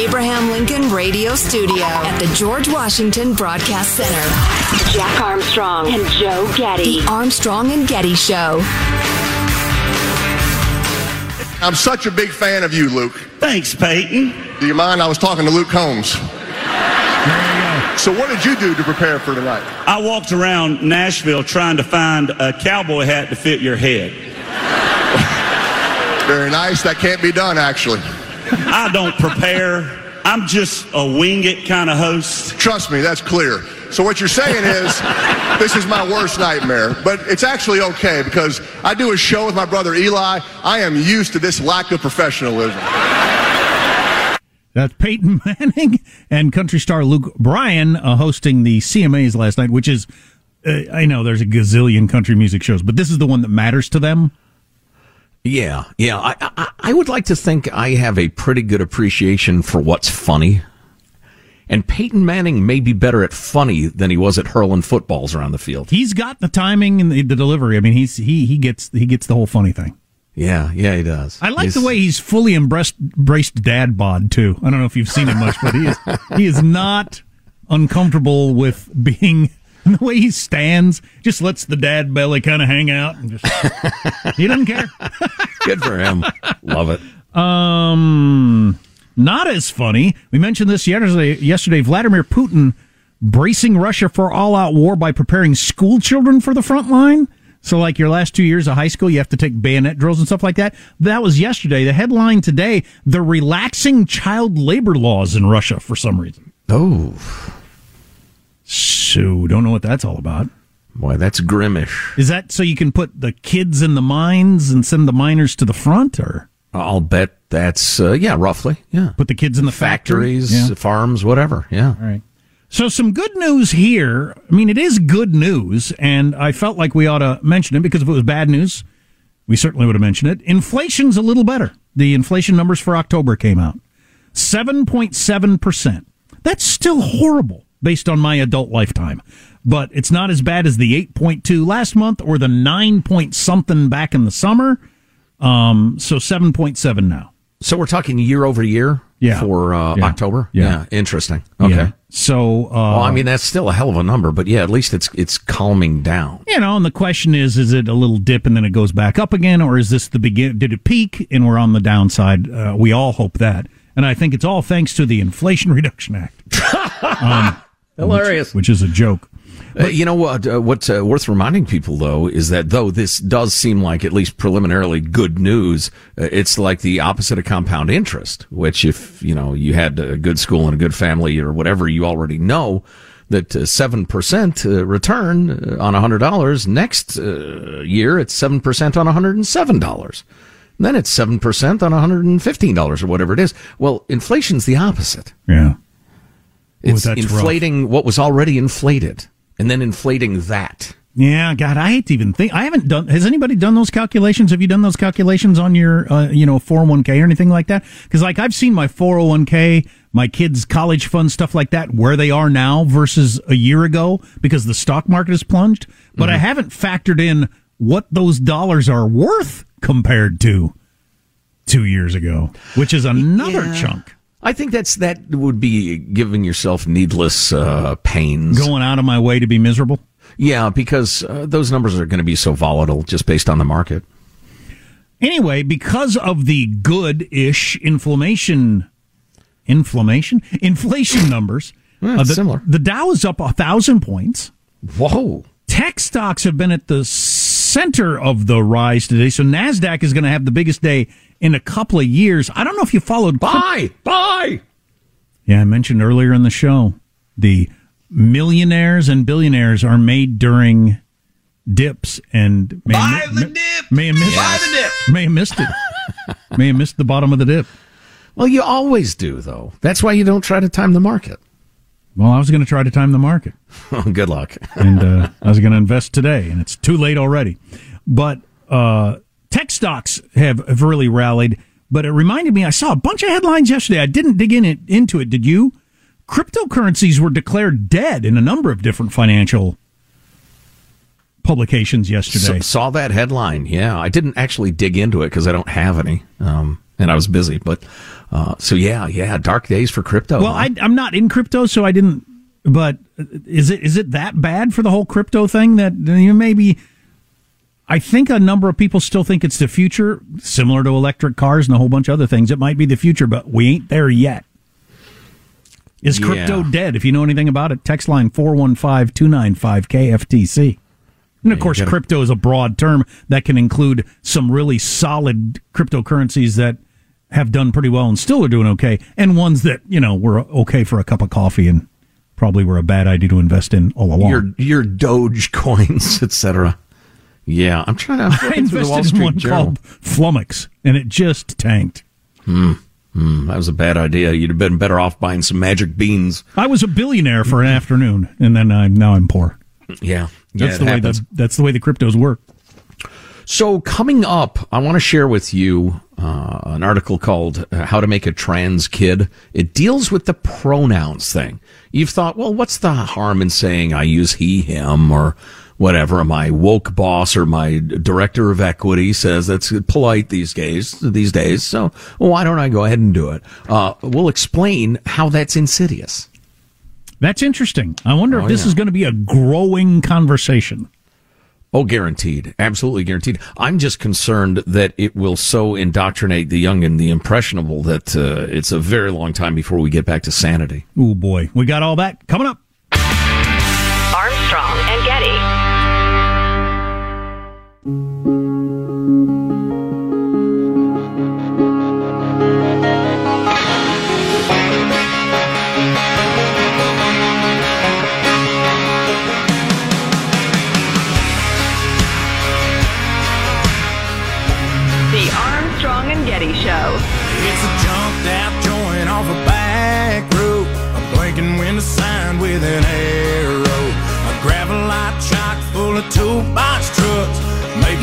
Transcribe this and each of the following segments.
Abraham Lincoln Radio Studio at the George Washington Broadcast Center, Jack Armstrong and Joe Getty. The Armstrong and Getty Show. I'm such a big fan of you, Luke. Thanks, Peyton. Do you mind? I was talking to Luke Combs. So, what did you do to prepare for tonight? I walked around Nashville trying to find a cowboy hat to fit your head. Very nice. That can't be done, actually. I don't prepare. I'm just a wing it kind of host. Trust me, that's clear. So, what you're saying is, this is my worst nightmare. But it's actually okay because I do a show with my brother Eli. I am used to this lack of professionalism. That's Peyton Manning and country star Luke Bryan uh, hosting the CMAs last night, which is, uh, I know there's a gazillion country music shows, but this is the one that matters to them. Yeah, yeah. I, I, I would like to think I have a pretty good appreciation for what's funny. And Peyton Manning may be better at funny than he was at hurling footballs around the field. He's got the timing and the, the delivery. I mean, he's he he gets he gets the whole funny thing. Yeah, yeah, he does. I like He's- the way he's fully embraced, embraced dad bod too. I don't know if you've seen him much, but he is he is not uncomfortable with being and the way he stands. Just lets the dad belly kind of hang out and just he doesn't care. Good for him. Love it. Um, not as funny. We mentioned this yesterday. Yesterday, Vladimir Putin bracing Russia for all-out war by preparing school children for the front line. So, like your last two years of high school, you have to take bayonet drills and stuff like that. That was yesterday. The headline today: the relaxing child labor laws in Russia for some reason. Oh, so don't know what that's all about. Boy, that's grimish. Is that so you can put the kids in the mines and send the miners to the front, or I'll bet that's uh, yeah, roughly. Yeah, put the kids in the factory? factories, Yeah. farms, whatever. Yeah. All right. So some good news here. I mean, it is good news, and I felt like we ought to mention it because if it was bad news, we certainly would have mentioned it. Inflation's a little better. The inflation numbers for October came out. 7.7%. That's still horrible based on my adult lifetime, but it's not as bad as the 8.2 last month or the 9 point something back in the summer. Um, so 7.7 now. So we're talking year over year Yeah. for uh, Yeah. October. Yeah. interesting. Okay. Yeah. So, uh, well, I mean, that's still a hell of a number, but yeah, at least it's it's calming down. You know, and the question is, is it a little dip and then it goes back up again, or is this the begin? Did it peak and we're on the downside? Uh, we all hope that, and I think it's all thanks to the Inflation Reduction Act, um, Hilarious. which, which is a joke. Uh, you know what? Uh, what's uh, worth reminding people, though, is that though this does seem like at least preliminarily good news, uh, it's like the opposite of compound interest. Which, if you know you had a good school and a good family or whatever, you already know that uh, seven percent uh, return on a hundred dollars. Next year, it's seven percent on a hundred and seven dollars. Then it's seven percent on a hundred and fifteen dollars or whatever it is. Well, inflation's the opposite. Yeah. It's inflating rough. what was already inflated and then inflating that. Yeah, God, I hate to even think. I haven't done. Has anybody done those calculations? Have you done those calculations on your, uh, you know, four hundred one k or anything like that? Because like I've seen my four hundred one k, my kids' college fund stuff like that, where they are now versus a year ago, because the stock market has plunged. But mm-hmm. I haven't factored in what those dollars are worth compared to two years ago, which is another yeah. chunk. I think that's that would be giving yourself needless uh, pains. Going out of my way to be miserable. Yeah, because uh, those numbers are going to be so volatile just based on the market. Anyway, because of the good-ish inflammation, inflammation, inflation numbers, well, uh, the, similar. The Dow is up a thousand points. Whoa! Tech stocks have been at the center of the rise today. So Nasdaq is going to have the biggest day in a couple of years. I don't know if you followed. Buy, buy. Yeah, I mentioned earlier in the show the millionaires and billionaires are made during dips and may buy the dip. May have missed, buy the dip. May have missed it. may have missed the bottom of the dip. Well, you always do, though. That's why you don't try to time the market. Well, I was going to try to time the market. Good luck. and uh, I was going to invest today, and it's too late already. But uh, Tech stocks have, have really rallied, but it reminded me I saw a bunch of headlines yesterday. I didn't dig in it, into it. Did you? Cryptocurrencies were declared dead in a number of different financial publications yesterday. saw that headline. Yeah, I didn't actually dig into it because I don't have any, um, and I was busy. But uh, so yeah, yeah, dark days for crypto. Well, huh? I, I'm not in crypto, so I didn't. But is it is it that bad for the whole crypto thing that you know, maybe I think a number of people still think it's the future, similar to electric cars and a whole bunch of other things. It might be the future, but we ain't there yet. Is crypto yeah. dead? If you know anything about it, text line 415 295 KFTC. And of yeah, course, crypto is a broad term that can include some really solid cryptocurrencies that have done pretty well and still are doing okay, and ones that, you know, were okay for a cup of coffee and probably were a bad idea to invest in all along. Your, your Doge coins, etc. Yeah, I'm trying to. I invested in one Journal. called Flummox, and it just tanked. Hmm. Mm, that was a bad idea. You'd have been better off buying some magic beans. I was a billionaire for an afternoon, and then I'm now I'm poor. Yeah, that's the way the, that's the way the cryptos work. So coming up, I want to share with you uh, an article called uh, "How to Make a Trans Kid." It deals with the pronouns thing. You've thought, well, what's the harm in saying I use he, him, or whatever my woke boss or my director of equity says that's polite these days these days so why don't i go ahead and do it uh, we'll explain how that's insidious that's interesting i wonder oh, if this yeah. is going to be a growing conversation Oh, guaranteed. Absolutely guaranteed. I'm just concerned that it will so indoctrinate the young and the impressionable that uh, it's a very long time before we get back to sanity. Oh, boy. We got all that coming up. With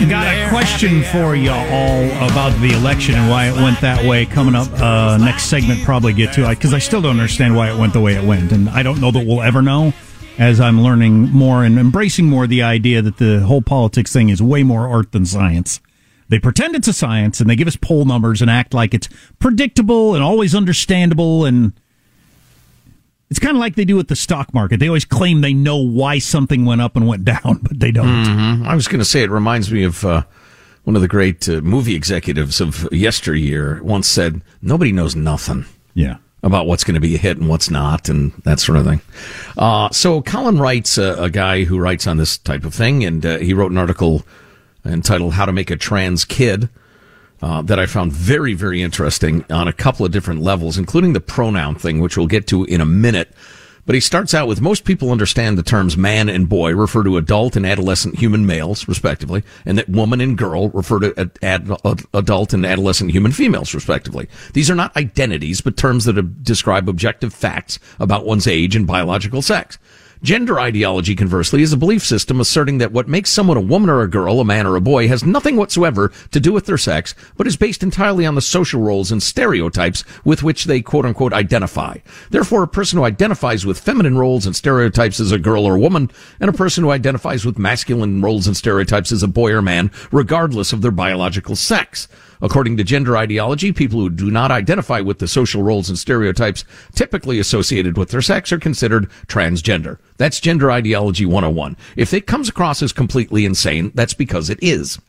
Got a question for you all about the election and why it went that way. Coming up uh, next segment, probably get to because I still don't understand why it went the way it went, and I don't know that we'll ever know. As I'm learning more and embracing more the idea that the whole politics thing is way more art than science. They pretend it's a science and they give us poll numbers and act like it's predictable and always understandable and it's kind of like they do with the stock market. They always claim they know why something went up and went down, but they don't. Mm-hmm. I was going to say it reminds me of uh, one of the great uh, movie executives of yesteryear once said, "Nobody knows nothing." Yeah. about what's going to be a hit and what's not, and that sort of thing. Uh, so Colin writes, uh, a guy who writes on this type of thing, and uh, he wrote an article entitled "How to Make a Trans Kid." Uh, that I found very, very interesting on a couple of different levels, including the pronoun thing, which we'll get to in a minute. But he starts out with most people understand the terms man and boy refer to adult and adolescent human males, respectively, and that woman and girl refer to ad- ad- adult and adolescent human females, respectively. These are not identities, but terms that describe objective facts about one's age and biological sex. Gender ideology, conversely, is a belief system asserting that what makes someone a woman or a girl, a man or a boy, has nothing whatsoever to do with their sex, but is based entirely on the social roles and stereotypes with which they quote unquote identify. Therefore, a person who identifies with feminine roles and stereotypes is a girl or a woman, and a person who identifies with masculine roles and stereotypes is a boy or man, regardless of their biological sex. According to gender ideology, people who do not identify with the social roles and stereotypes typically associated with their sex are considered transgender. That's gender ideology 101. If it comes across as completely insane, that's because it is.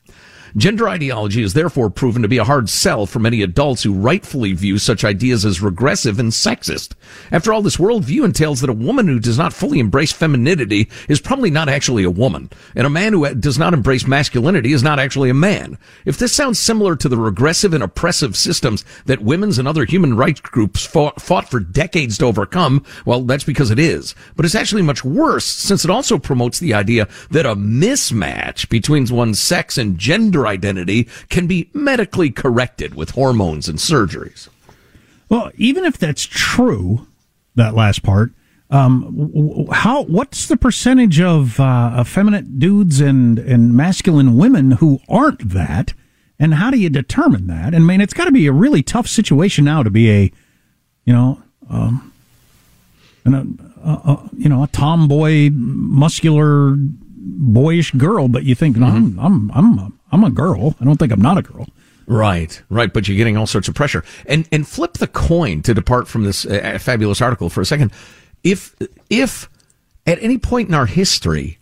Gender ideology is therefore proven to be a hard sell for many adults who rightfully view such ideas as regressive and sexist. After all, this worldview entails that a woman who does not fully embrace femininity is probably not actually a woman, and a man who does not embrace masculinity is not actually a man. If this sounds similar to the regressive and oppressive systems that women's and other human rights groups fought, for decades to overcome, well, that's because it is. But it's actually much worse since it also promotes the idea that a mismatch between one's sex and gender gender identity can be medically corrected with hormones and surgeries. Well, even if that's true, that last part, um, how what's the percentage of uh, effeminate dudes and and masculine women who aren't that, and how do you determine that? And I mean, it's got to be a really tough situation now to be a, you know, um, a, a, you know, a tomboy, muscular, boyish girl, but you think, no, mm-hmm. I'm I'm I'm I'm a girl. I don't think I'm not a girl. Right, right. But you're getting all sorts of pressure. And and flip the coin to depart from this uh, fabulous article for a second. If if at any point in our history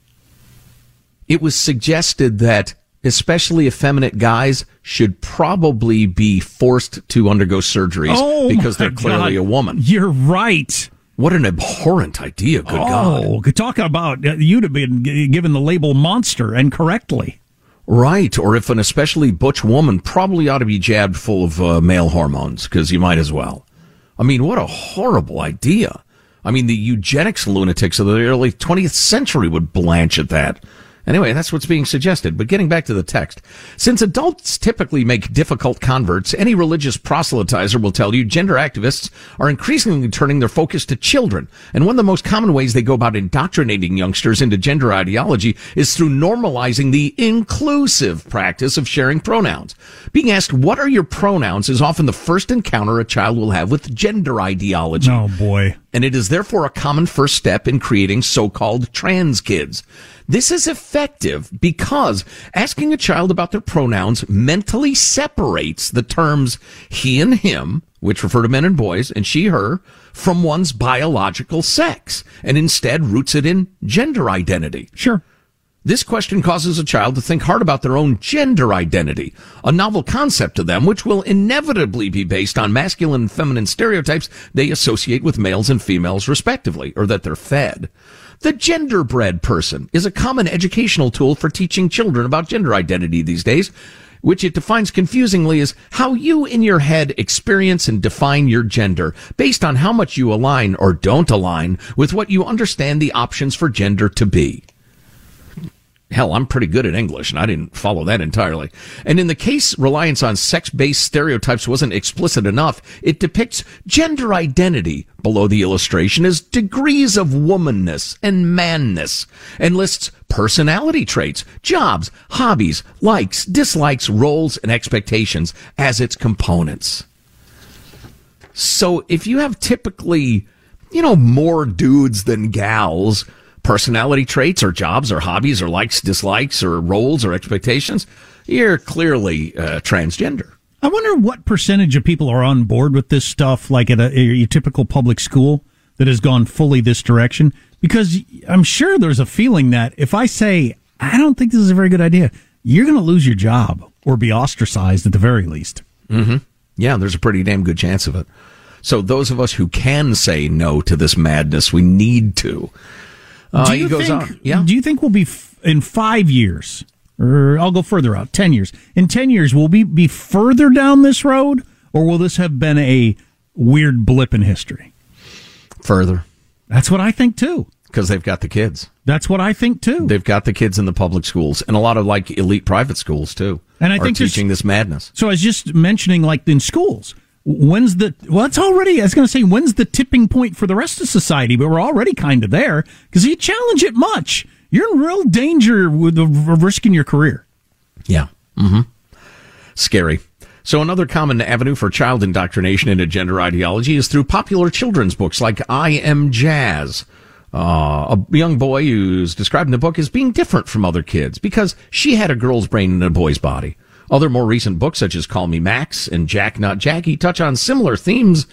it was suggested that especially effeminate guys should probably be forced to undergo surgeries oh because they're clearly God. a woman. You're right. What an abhorrent idea! Good oh, God! Talk about uh, you to be given the label monster and correctly. Right. Or if an especially butch woman probably ought to be jabbed full of uh, male hormones because you might as well. I mean, what a horrible idea. I mean, the eugenics lunatics of the early 20th century would blanch at that. Anyway, that's what's being suggested. But getting back to the text, since adults typically make difficult converts, any religious proselytizer will tell you gender activists are increasingly turning their focus to children. And one of the most common ways they go about indoctrinating youngsters into gender ideology is through normalizing the inclusive practice of sharing pronouns. Being asked, what are your pronouns is often the first encounter a child will have with gender ideology. Oh boy. And it is therefore a common first step in creating so-called trans kids. This is effective because asking a child about their pronouns mentally separates the terms he and him, which refer to men and boys, and she, her, from one's biological sex, and instead roots it in gender identity. Sure. This question causes a child to think hard about their own gender identity, a novel concept to them, which will inevitably be based on masculine and feminine stereotypes they associate with males and females respectively, or that they're fed. The genderbread person is a common educational tool for teaching children about gender identity these days, which it defines confusingly as how you in your head experience and define your gender based on how much you align or don't align with what you understand the options for gender to be. Hell, I'm pretty good at English, and I didn't follow that entirely. And in the case reliance on sex-based stereotypes wasn't explicit enough, it depicts gender identity below the illustration as degrees of womanness and manness, and lists personality traits, jobs, hobbies, likes, dislikes, roles, and expectations as its components. So if you have typically, you know, more dudes than gals, personality traits or jobs or hobbies or likes, dislikes or roles or expectations, you're clearly uh, transgender. I wonder what percentage of people are on board with this stuff, like at a, a, typical public school that has gone fully this direction. Because I'm sure there's a feeling that if I say, I don't think this is a very good idea, you're going to lose your job or be ostracized at the very least. Mm-hmm. Yeah, there's a pretty damn good chance of it. So those of us who can say no to this madness, we need to. Uh, do he you goes think? on. Yeah. Do you think we'll be f- in five years, or I'll go further out, ten years? In ten years, will we be further down this road, or will this have been a weird blip in history? Further. That's what I think too. Because they've got the kids. That's what I think too. They've got the kids in the public schools and a lot of like elite private schools too. And I are think teaching this madness. So I was just mentioning, like in schools, when's the well? It's already. I was going to say when's the tipping point for the rest of society, but we're already kind of there because you challenge it much, you're in real danger with of risking your career. Yeah. Mm-hmm. Scary. So another common avenue for child indoctrination into gender ideology is through popular children's books like I Am Jazz. Uh, a young boy who's described in the book as being different from other kids because she had a girl's brain in a boy's body. Other more recent books, such as Call Me Max and Jack Not Jackie, touch on similar themes.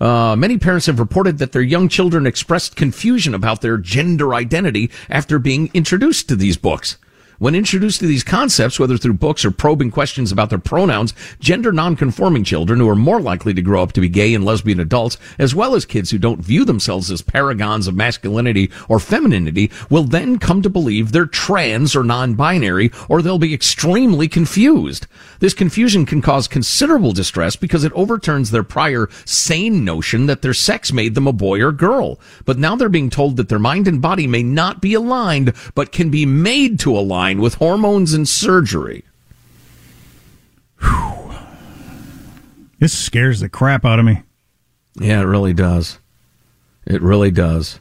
Uh, many parents have reported that their young children expressed confusion about their gender identity after being introduced to these books. When introduced to these concepts, whether through books or probing questions about their pronouns, gender nonconforming children who are more likely to grow up to be gay and lesbian adults, as well as kids who don't view themselves as paragons of masculinity or femininity, will then come to believe they're trans or non-binary, or they'll be extremely confused. This confusion can cause considerable distress because it overturns their prior sane notion that their sex made them a boy or girl. But now they're being told that their mind and body may not be aligned, but can be made to align with hormones and surgery. This scares the crap out of me. Yeah, it really does. It really does.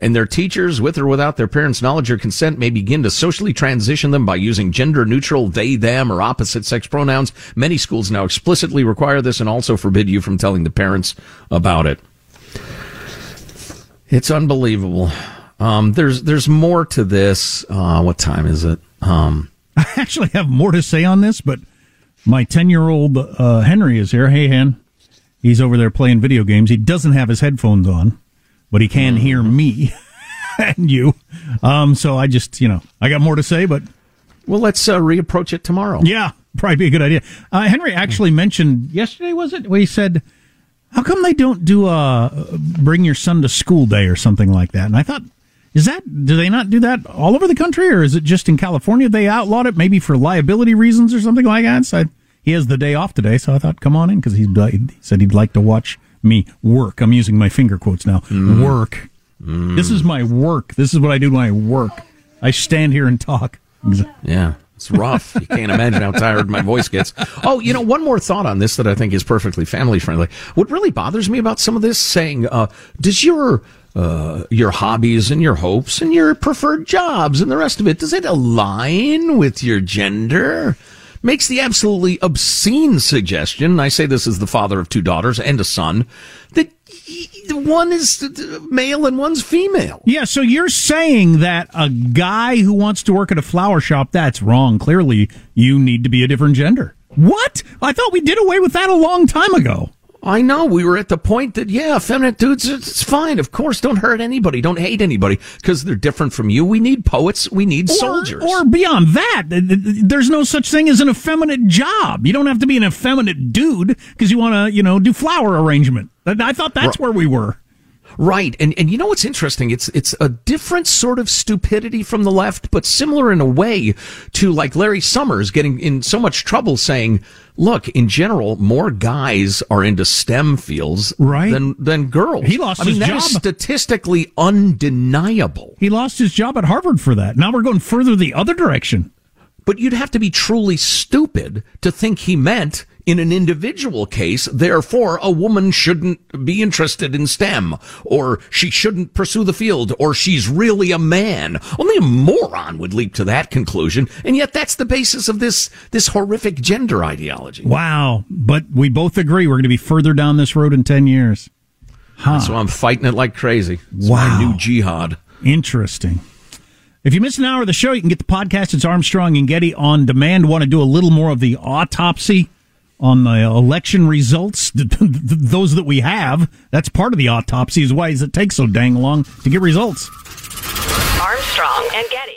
And their teachers, with or without their parents' knowledge or consent, may begin to socially transition them by using gender neutral they, them, or opposite sex pronouns. Many schools now explicitly require this and also forbid you from telling the parents about it. It's unbelievable. Um, there's there's more to this. Uh, what time is it? Um, I actually have more to say on this, but my 10 year old uh, Henry is here. Hey, Hen. He's over there playing video games. He doesn't have his headphones on, but he can hear me and you. Um, so I just, you know, I got more to say, but. Well, let's uh, reapproach it tomorrow. Yeah, probably be a good idea. Uh, Henry actually mentioned yesterday, was it? Where he said, how come they don't do a bring your son to school day or something like that? And I thought, is that do they not do that all over the country, or is it just in California they outlawed it, maybe for liability reasons or something like that? So I, he has the day off today, so I thought, come on in because he, he said he'd like to watch me work. I'm using my finger quotes now. Work. This is my work. This is what I do when I work. I stand here and talk. Yeah. It's rough. You can't imagine how tired my voice gets. Oh, you know, one more thought on this that I think is perfectly family friendly. What really bothers me about some of this saying, uh, does your uh, your hobbies and your hopes and your preferred jobs and the rest of it, does it align with your gender? Makes the absolutely obscene suggestion. I say this as the father of two daughters and a son that one is male and one's female. Yeah, so you're saying that a guy who wants to work at a flower shop, that's wrong. Clearly, you need to be a different gender. What? I thought we did away with that a long time ago. I know we were at the point that yeah, feminine dudes, it's fine. Of course, don't hurt anybody, don't hate anybody because they're different from you. We need poets, we need Or- soldiers. Or beyond that, th- th- there's no such thing as an effeminate job. You don't have to be an effeminate dude because you want to, you know, do flower arrangement. I I thought that's where we were. Right, and and you know what's interesting? It's it's a different sort of stupidity from the left, but similar in a way to like Larry Summers getting in so much trouble saying, "Look, in general, more guys are into STEM fields Right. than than girls." He lost I mean, his that is statistically undeniable. He lost his job at Harvard for that. Now we're going further the other direction. But you'd have to be truly stupid to think he meant in an individual case, therefore a woman shouldn't be interested in STEM, or she shouldn't pursue the field, or she's really a man. Only a moron would leap to that conclusion, and yet that's the basis of this, this horrific gender ideology. Wow. But we both agree we're going to be further down this road in 10 years. Huh. So I'm fighting it like crazy. It's Wow. my new jihad. Interesting. If you missed an hour of the show, you can get the podcast. It's Armstrong and Getty on demand. Want to do a little more of the autopsy on the election results? Those that we have. That's part of the autopsy. Is why it take so dang long to get results? Armstrong and Getty.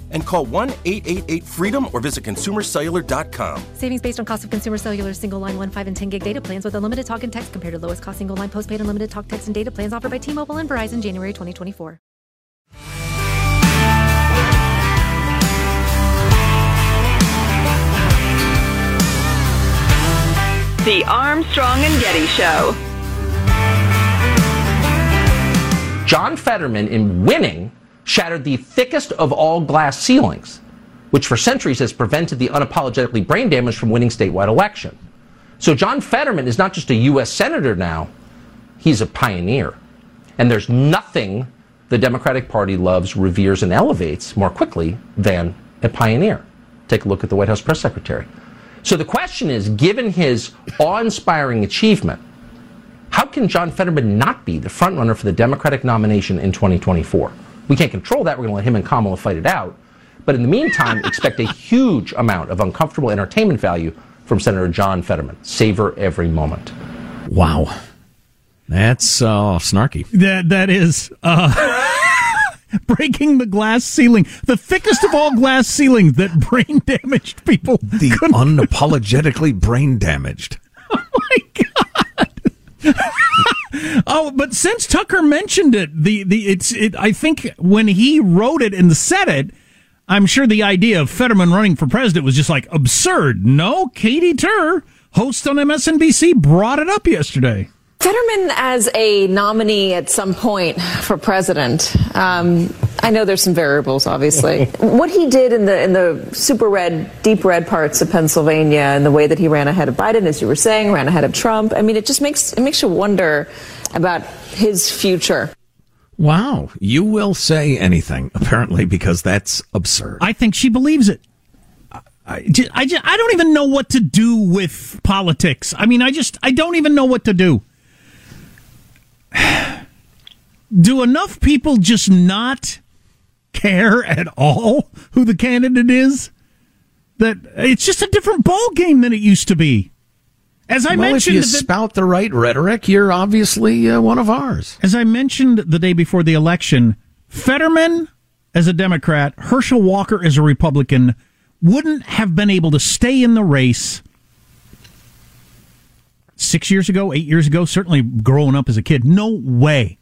and call 1 888 freedom or visit consumercellular.com. Savings based on cost of consumer cellular single line 1, 5, and 10 gig data plans with unlimited talk and text compared to lowest cost single line postpaid unlimited talk, text, and data plans offered by T Mobile and Verizon January 2024. The Armstrong and Getty Show. John Fetterman, in winning, shattered the thickest of all glass ceilings, which for centuries has prevented the unapologetically brain damaged from winning statewide election. So John Fetterman is not just a U.S. Senator now, he's a pioneer. And there's nothing the Democratic Party loves, reveres, and elevates more quickly than a pioneer. Take a look at the White House press secretary. So the question is given his awe inspiring achievement, how can John Fetterman not be the frontrunner for the Democratic nomination in 2024? We can't control that. We're going to let him and Kamala fight it out. But in the meantime, expect a huge amount of uncomfortable entertainment value from Senator John Fetterman. Savor every moment. Wow. That's uh, snarky. That that is uh, breaking the glass ceiling, the thickest of all glass ceilings that brain damaged people. The unapologetically brain damaged. Oh my god! Oh, but since Tucker mentioned it, the the it's it. I think when he wrote it and said it. I'm sure the idea of Fetterman running for president was just like absurd. No, Katie Tur, host on MSNBC, brought it up yesterday. Fetterman as a nominee at some point for president. Um, I know there's some variables, obviously. what he did in the in the super red, deep red parts of Pennsylvania, and the way that he ran ahead of Biden, as you were saying, ran ahead of Trump. I mean, it just makes it makes you wonder about his future. Wow, you will say anything apparently because that's absurd. I think she believes it. I, I, I don't even know what to do with politics. I mean, I just I don't even know what to do. do enough people just not care at all who the candidate is? That it's just a different ball game than it used to be. As I well, mentioned, if you spout the right rhetoric, you're obviously uh, one of ours. As I mentioned the day before the election, Fetterman as a Democrat, Herschel Walker as a Republican wouldn't have been able to stay in the race six years ago, eight years ago, certainly growing up as a kid. No way.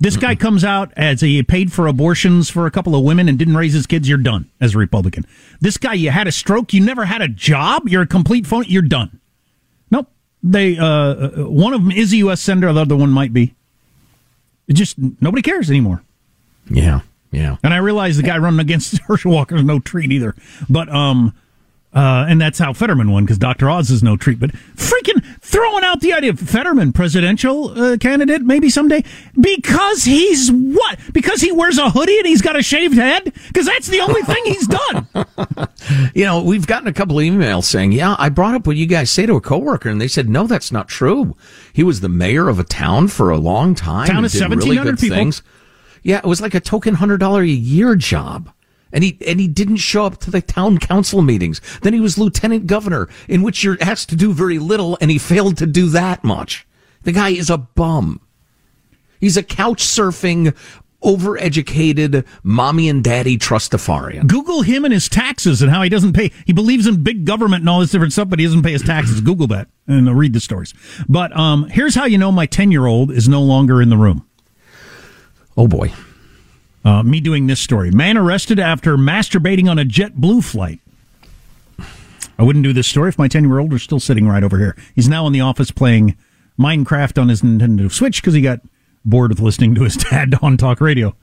This guy comes out as he paid for abortions for a couple of women and didn't raise his kids. You're done as a Republican. This guy, you had a stroke, you never had a job, you're a complete phone. You're done. Nope. They uh, one of them is a U.S. senator, the other one might be. It just nobody cares anymore. Yeah, yeah. And I realize the guy running against Herschel Walker is no treat either. But um, uh, and that's how Fetterman won because Dr. Oz is no treat. But freaking throwing out the idea of Fetterman presidential uh, candidate maybe someday because he's what? Because he wears a hoodie and he's got a shaved head? Because that's the only thing he's done. You know, we've gotten a couple of emails saying, "Yeah, I brought up what you guys say to a coworker," and they said, "No, that's not true. He was the mayor of a town for a long time. Town of did really 1,700 people. Things. Yeah, it was like a token hundred dollar a year job." And he and he didn't show up to the town council meetings. Then he was lieutenant governor, in which you're asked to do very little, and he failed to do that much. The guy is a bum. He's a couch surfing, overeducated mommy and daddy trustafarian. Google him and his taxes and how he doesn't pay. He believes in big government and all this different stuff, but he doesn't pay his taxes. Google that and read the stories. But um, here's how you know my 10 year old is no longer in the room. Oh boy. Uh, me doing this story. Man arrested after masturbating on a JetBlue flight. I wouldn't do this story if my 10 year old were still sitting right over here. He's now in the office playing Minecraft on his Nintendo Switch because he got bored with listening to his dad on talk radio.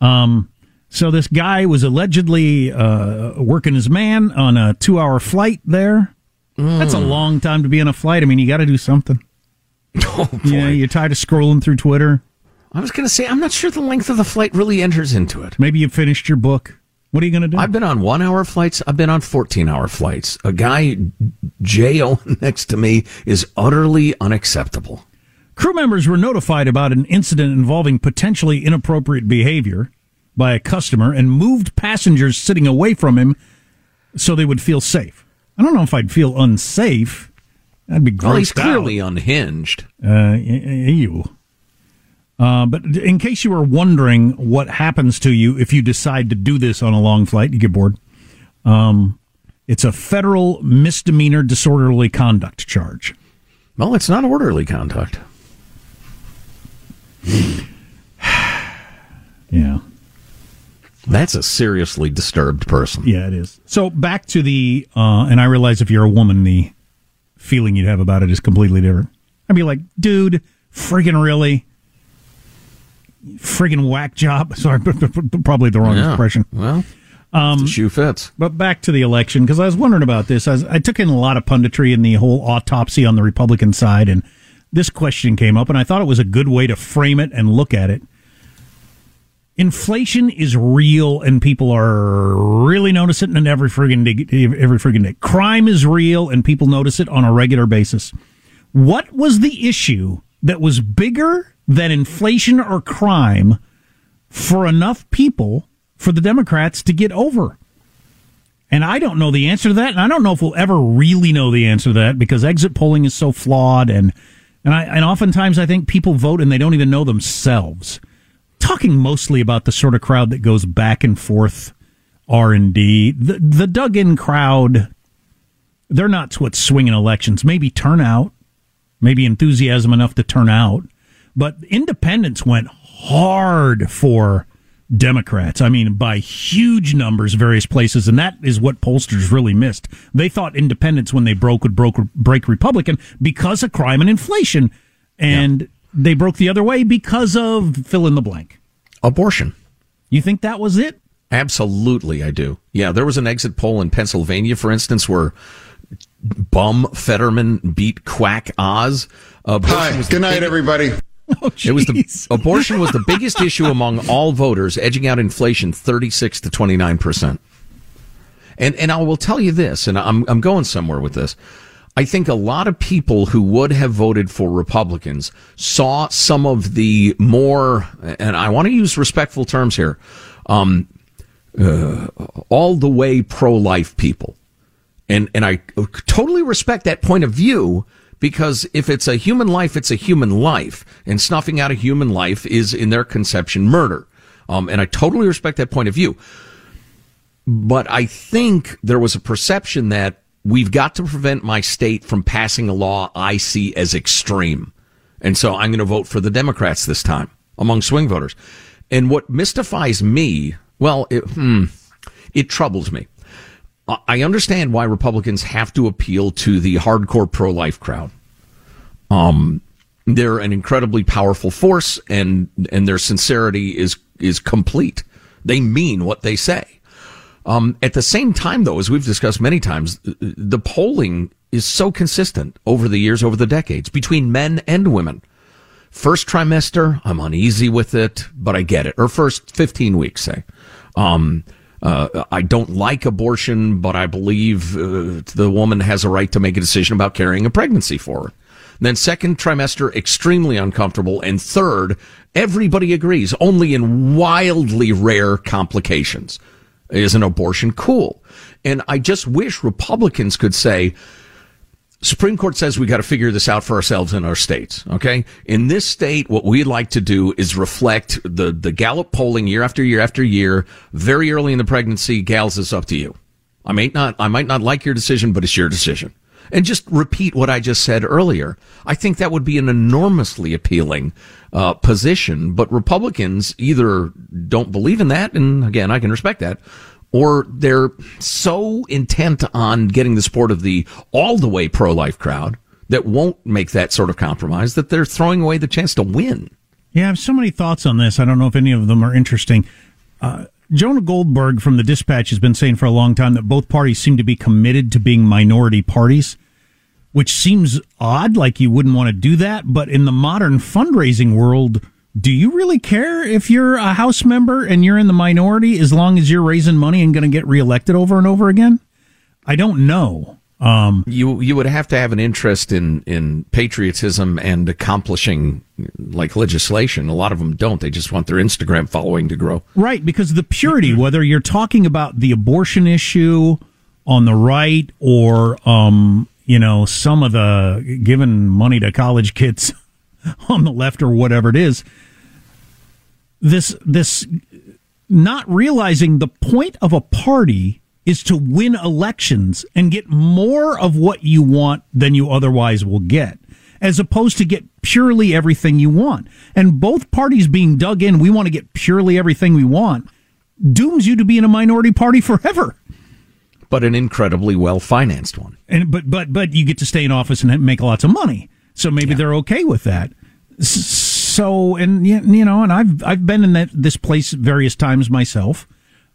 Um, so this guy was allegedly uh, working his man on a two hour flight there. That's a long time to be on a flight. I mean, you got to do something. Oh, boy. Yeah, you're tired of scrolling through Twitter. I was going to say, I'm not sure the length of the flight really enters into it. Maybe you finished your book. What are you going to do? I've been on one hour flights. I've been on 14 hour flights. A guy, J.O. next to me is utterly unacceptable. Crew members were notified about an incident involving potentially inappropriate behavior by a customer and moved passengers sitting away from him so they would feel safe. I don't know if I'd feel unsafe. That'd be grossed Well, he's out. clearly unhinged. Uh, you. Uh, but in case you were wondering what happens to you if you decide to do this on a long flight, you get bored. Um, it's a federal misdemeanor disorderly conduct charge. Well, it's not orderly conduct. Yeah. That's a seriously disturbed person. Yeah, it is. So back to the, uh, and I realize if you're a woman, the feeling you'd have about it is completely different. I'd be like, dude, friggin' really? Friggin' whack job. Sorry, probably the wrong Yeah. expression. Well, um, the shoe fits. But back to the election, because I was wondering about this. I, was, I took in a lot of punditry in the whole autopsy on the Republican side, and this question came up, and I thought it was a good way to frame it and look at it. Inflation is real, and people are really noticing it every friggin' day. Every friggin' day, crime is real, and people notice it on a regular basis. What was the issue that was bigger than inflation or crime for enough people for the Democrats to get over? And I don't know the answer to that, and I don't know if we'll ever really know the answer to that because exit polling is so flawed, and and I and oftentimes I think people vote and they don't even know themselves. Talking mostly about the sort of crowd that goes back and forth R and D, the the dug in crowd. They're not what's swinging elections. Maybe turnout, maybe enthusiasm enough to turn out, but independents went hard for Democrats. I mean, by huge numbers, various places, and that is what pollsters really missed. They thought independents, when they broke, would broke, break Republican because of crime and inflation, and they broke the other way because of fill in the blank. Abortion. You think that was it? Absolutely, I do. Yeah, there was an exit poll in Pennsylvania, for instance, where bum Fetterman beat quack Oz. Abortion Hi, good night, big- everybody. it was the abortion was the biggest issue among all voters, edging out inflation thirty six to twenty nine percent. And and I will tell you this, and I'm I'm going somewhere with this. I think a lot of people who would have voted for Republicans saw some of the more, and I want to use respectful terms here, um, uh, all the way pro life people. And, and I totally respect that point of view because if it's a human life, it's a human life and snuffing out a human life is in their conception murder. Um, and I totally respect that point of view. But I think there was a perception that we've got to prevent my state from passing a law I see as extreme. And so I'm going to vote for the Democrats this time among swing voters. And what mystifies me, well, it, hmm, it troubles me. I- understand why Republicans have to appeal to the hardcore pro-life crowd. Um, they're an incredibly powerful force, and and their sincerity is is complete. They mean what they say. Um, at the same time, though, as we've discussed many times, the polling is so consistent over the years, over the decades, between men and women. First trimester, I'm uneasy with it, but I get it. Or first 15 weeks, say. Um, uh, I don't like abortion, but I believe uh, the woman has a right to make a decision about carrying a pregnancy forward. Then second trimester, extremely uncomfortable. And third, everybody agrees, only in wildly rare complications is an abortion cool. And I just wish Republicans could say, Supreme Court says we got to figure this out for ourselves in our states. Okay. In this state, what we'd like to do is reflect the, the Gallup polling year after year after year. Very early in the pregnancy, gals, it's up to you. I may not, I might not like your decision, but it's your decision. And just repeat what I just said earlier. I think that would be an enormously appealing uh, position, but Republicans either don't believe in that, and again, I can respect that, or they're so intent on getting the support of the all the way pro life crowd that won't make that sort of compromise that they're throwing away the chance to win. Yeah, I have so many thoughts on this. I don't know if any of them are interesting. Uh, Jonah Goldberg from the Dispatch has been saying for a long time that both parties seem to be committed to being minority parties, which seems odd, like you wouldn't want to do that. But in the modern fundraising world, do you really care if you're a House member and you're in the minority as long as you're raising money and going to get reelected over and over again? I don't know. Um, you you would have to have an interest in in patriotism and accomplishing like legislation. A lot of them don't. They just want their Instagram following to grow. Right, because the purity, whether you're talking about the abortion issue on the right or um, you know some of the giving money to college kids on the left or whatever it is, this this not realizing the point of a party is to win elections and get more of what you want than you otherwise will get, as opposed to get purely everything you want. And both parties being dug in, we want to get purely everything we want, dooms you to be in a minority party forever. But an incredibly well financed one. And but but but you get to stay in office and make lots of money. So maybe yeah. they're okay with that. So and you know, and I've I've been in that this place various times myself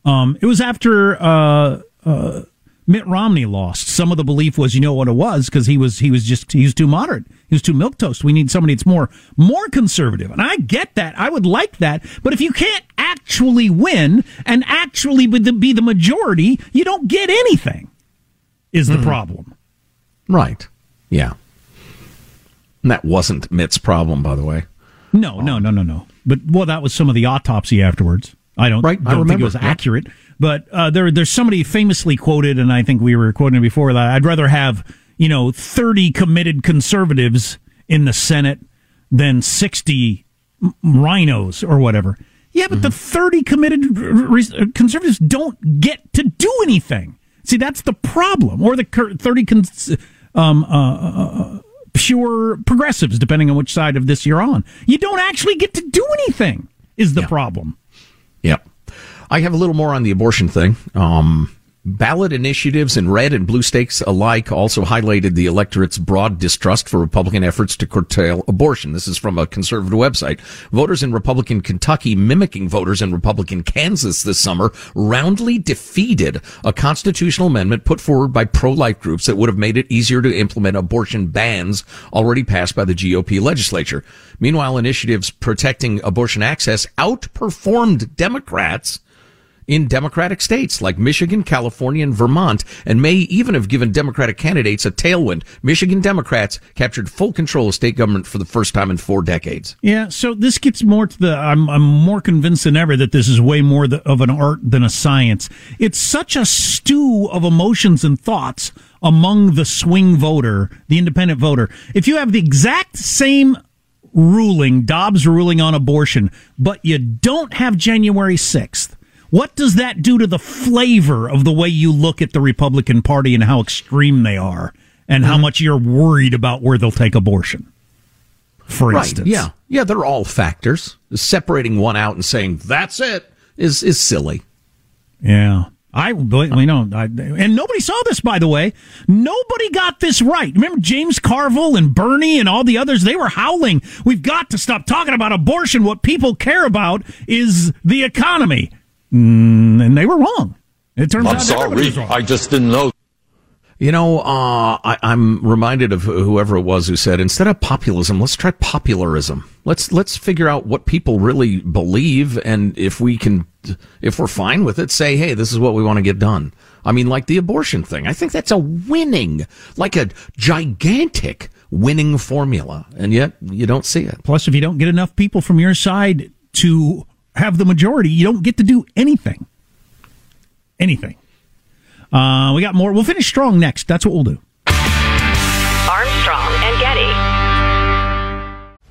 um, it was after uh, uh, Mitt Romney lost. Some of the belief was, you know what it was, because he was he was just he was too moderate. He was too milk toast. We need somebody that's more more conservative, and I get that. I would like that, but if you can't actually win and actually be the majority, you don't get anything. Is the mm. problem? Right. Yeah. And that wasn't Mitt's problem, by the way. No, no, no, no, no. But well, that was some of the autopsy afterwards. I don't, right, don't I think it was accurate. But uh, there, there's somebody famously quoted, and I think we were quoting before that. I'd rather have you know 30 committed conservatives in the Senate than 60 RINOs or whatever. Yeah, but mm-hmm. the 30 committed uh, conservatives don't get to do anything. See, that's the problem. Or the 30 cons- um, uh, uh, uh, pure progressives, depending on which side of this you're on. You don't actually get to do anything, is the yeah. problem. Yep. I have a little more on the abortion thing. Um, Ballot initiatives in red and blue states alike also highlighted the electorate's broad distrust for Republican efforts to curtail abortion. This is from a conservative website. Voters in Republican Kentucky, mimicking voters in Republican Kansas this summer, roundly defeated a constitutional amendment put forward by pro-life groups that would have made it easier to implement abortion bans already passed by the GOP legislature. Meanwhile, initiatives protecting abortion access outperformed Democrats in Democratic states like Michigan, California, and Vermont, and may even have given Democratic candidates a tailwind. Michigan Democrats captured full control of state government for the first time in four decades. Yeah, so this gets more to the. I'm, I'm more convinced than ever that this is way more the, of an art than a science. It's such a stew of emotions and thoughts among the swing voter, the independent voter. If you have the exact same ruling, Dobbs ruling on abortion, but you don't have January 6th, what does that do to the flavor of the way you look at the Republican Party and how extreme they are and how mm-hmm. much you're worried about where they'll take abortion? For right. instance. Yeah. Yeah, they're all factors. Separating one out and saying that's it is is silly. Yeah. I we know, I, and nobody saw this. By the way, nobody got this right. Remember James Carville and Bernie and all the others? They were howling. We've got to stop talking about abortion. What people care about is the economy. Mm, and they were wrong. It turns I'm out sorry. I just didn't know. You know, uh, I, I'm reminded of whoever it was who said, instead of populism, let's try popularism. Let's let's figure out what people really believe, and if we can, if we're fine with it, say, hey, this is what we want to get done. I mean, like the abortion thing. I think that's a winning, like a gigantic winning formula, and yet you don't see it. Plus, if you don't get enough people from your side to have the majority, you don't get to do anything. Anything. Uh, we got more. We'll finish strong next. That's what we'll do.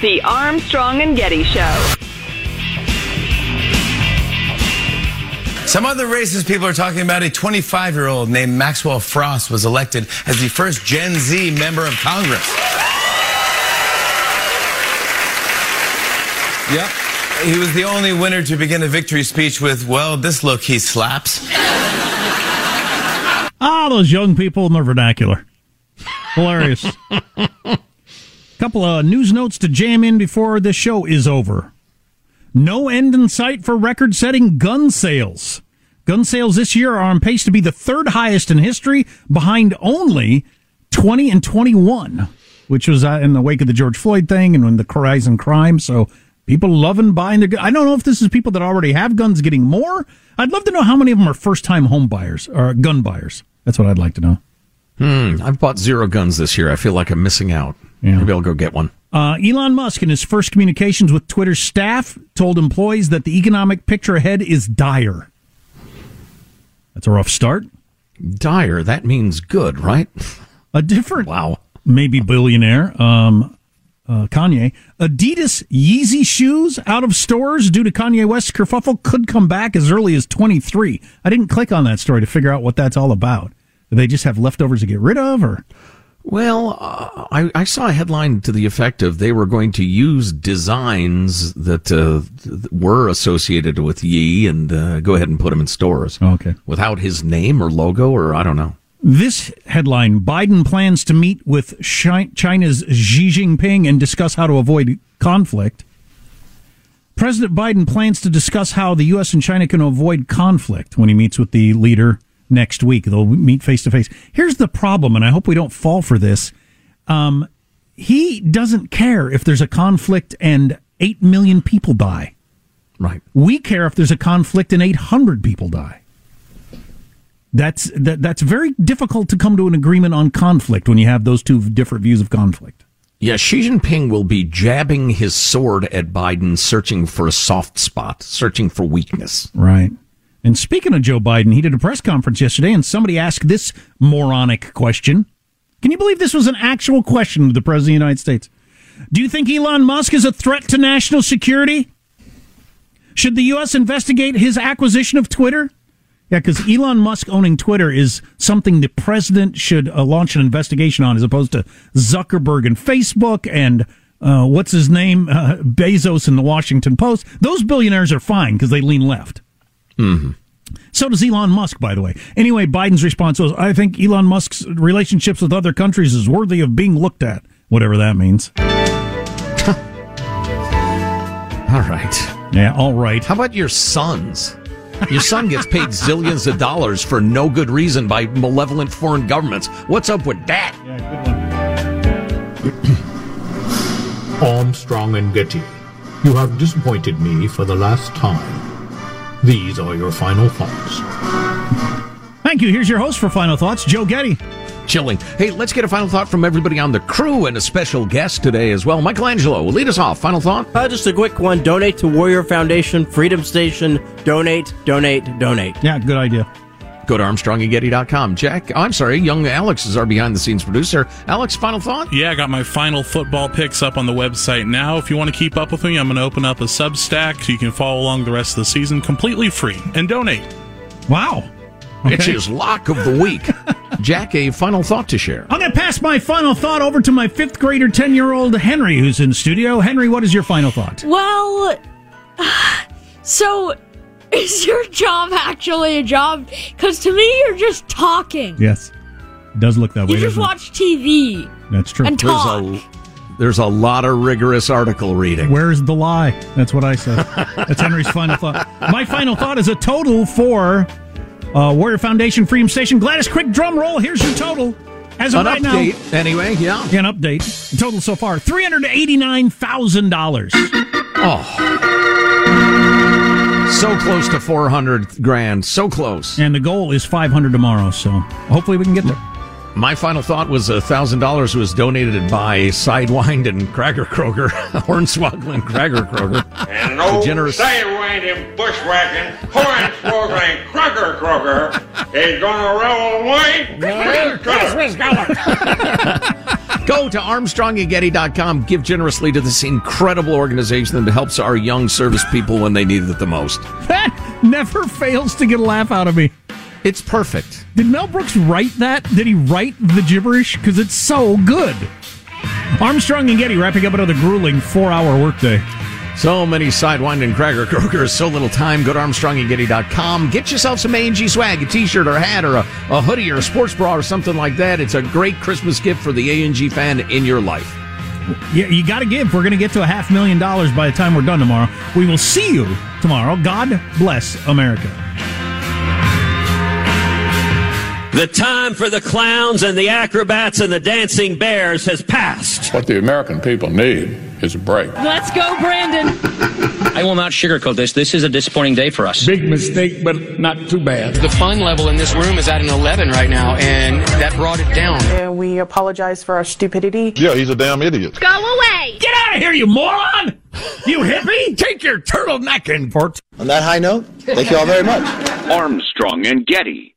The Armstrong and Getty Show. Some other racist people are talking about a 25 year old named Maxwell Frost was elected as the first Gen Z member of Congress. Yep. He was the only winner to begin a victory speech with, well, this look he slaps. Ah, those young people in the vernacular. Hilarious. Couple of news notes to jam in before the show is over. No end in sight for record setting gun sales. Gun sales this year are on pace to be the third highest in history, behind only 20 and 21, which was uh, in the wake of the George Floyd thing and when the rise in crime. So people loving buying their I don't know if this is people that already have guns getting more. I'd love to know how many of them are first time home buyers or gun buyers. That's what I'd like to know. Hmm, I've bought zero guns this year. I feel like I'm missing out. Yeah. Maybe I'll go get one. Uh, Elon Musk, in his first communications with Twitter's staff, told employees that the economic picture ahead is dire. That's a rough start. Dire, that means good, right? A different, wow, maybe billionaire, um, uh, Kanye. Adidas Yeezy shoes out of stores due to Kanye West's kerfuffle could come back as early as 23. I didn't click on that story to figure out what that's all about. Do they just have leftovers to get rid of, or? Well, uh, I, I, saw a headline to the effect of they were going to use designs that uh, were associated with Ye and uh, go ahead and put them in stores. Okay. Without his name or logo, or I don't know. This headline Biden plans to meet with China's Xi Jinping and discuss how to avoid conflict. President Biden plans to discuss how the U.S. and China can avoid conflict when he meets with the leader next week. They'll meet face to face. Here's the problem, and I hope we don't fall for this. um, he doesn't care if there's a conflict and 8 million people die. Right. We care if there's a conflict and 800 people die. That's that, that's very difficult to come to an agreement on conflict when you have those two different views of conflict. Yeah, Xi Jinping will be jabbing his sword at Biden, searching for a soft spot, searching for weakness. Right. And speaking of Joe Biden, he did a press conference yesterday and somebody asked this moronic question. Can you believe this was an actual question to the President of the United States? Do you think Elon Musk is a threat to national security? Should the U.S. investigate his acquisition of Twitter? Yeah, because Elon Musk owning Twitter is something the president should uh, launch an investigation on, as opposed to Zuckerberg and Facebook and uh, what's his name, uh, Bezos and the Washington Post. Those billionaires are fine because they lean left. Mm-hmm. So does Elon Musk, by the way. Anyway, Biden's response was, "I think Elon Musk's relationships with other countries is worthy of being looked at, whatever that means." All right. Yeah, all right. How about your sons? Your son gets paid zillions of dollars for no good reason by malevolent foreign governments. What's up with that? Armstrong and Getty, you have disappointed me for the last time. These are your final thoughts. Thank you. Here's your host for Final Thoughts, Joe Getty. Chilling. Hey, let's get a final thought from everybody on the crew and a special guest today as well. Michael Angelo will lead us off. Final thought? Uh, just a quick one. Donate to Warrior Foundation, Freedom Station. Donate, donate, donate. Yeah, good idea. Go to ArmstrongandGetty.com. Jack, I'm sorry, young Alex is our behind the scenes producer. Alex, final thought? Yeah, I got my final football picks up on the website now. If you want to keep up with me, I'm going to open up a Substack so you can follow along the rest of the season completely free and donate. Wow. It's his lock of the week. Jack, a final thought to share. I'm going to pass my final thought over to my fifth grader, 10 year old Henry, who's in studio. Henry, what is your final thought? Well, so is your job actually a job? Because to me, you're just talking. Yes. It does look that way. You just doesn't it? watch TV. That's true. and There's talk. a, there's a lot of rigorous article reading. Where's the lie? That's what I said. That's Henry's final thought. My final thought is a total for uh, Warrior Foundation Freedom Station. Gladys, quick drum roll. Here's your total. As of right now. An right update, anyway, yeah. an update. The total so far $389,000. Oh. So close to 400 grand. So close. And the goal is 500 tomorrow, so hopefully we can get there. My final thought was $1,000 was donated by Sidewind and Cracker Kroger, Hornswoggle and Cracker Kroger. And no generous- sidewind and bushwhacking, hornswoggle and Kroger Kroger is gonna roll away. Christmas color. Go to ArmstrongandGetty.com. Give generously to this incredible organization that helps our young service people when they need it the most. That never fails to get a laugh out of me. It's perfect. Did Mel Brooks write that? Did he write the gibberish? Because it's so good. Armstrong and Getty wrapping up another grueling four hour workday. So many Sidewind and Cracker Krogers, so little time. Go to ArmstrongandGetty.com. Get yourself some A&G swag, a t-shirt or a hat or a, a hoodie or a sports bra or something like that. It's a great Christmas gift for the A&G fan in your life. Yeah, you got to give. We're going to get to a half million dollars by the time we're done tomorrow. We will see you tomorrow. God bless America. The time for the clowns and the acrobats and the dancing bears has passed. What the American people need is a break. Let's go, Brandon. I will not sugarcoat this. This is a disappointing day for us. Big mistake, but not too bad. The fun level in this room is at an 11 right now, and that brought it down. And we apologize for our stupidity. Yeah, he's a damn idiot. Go away. Get out of here, you moron! You hippie! Take your turtleneck and fort. On that high note, thank you all very much. Armstrong and Getty.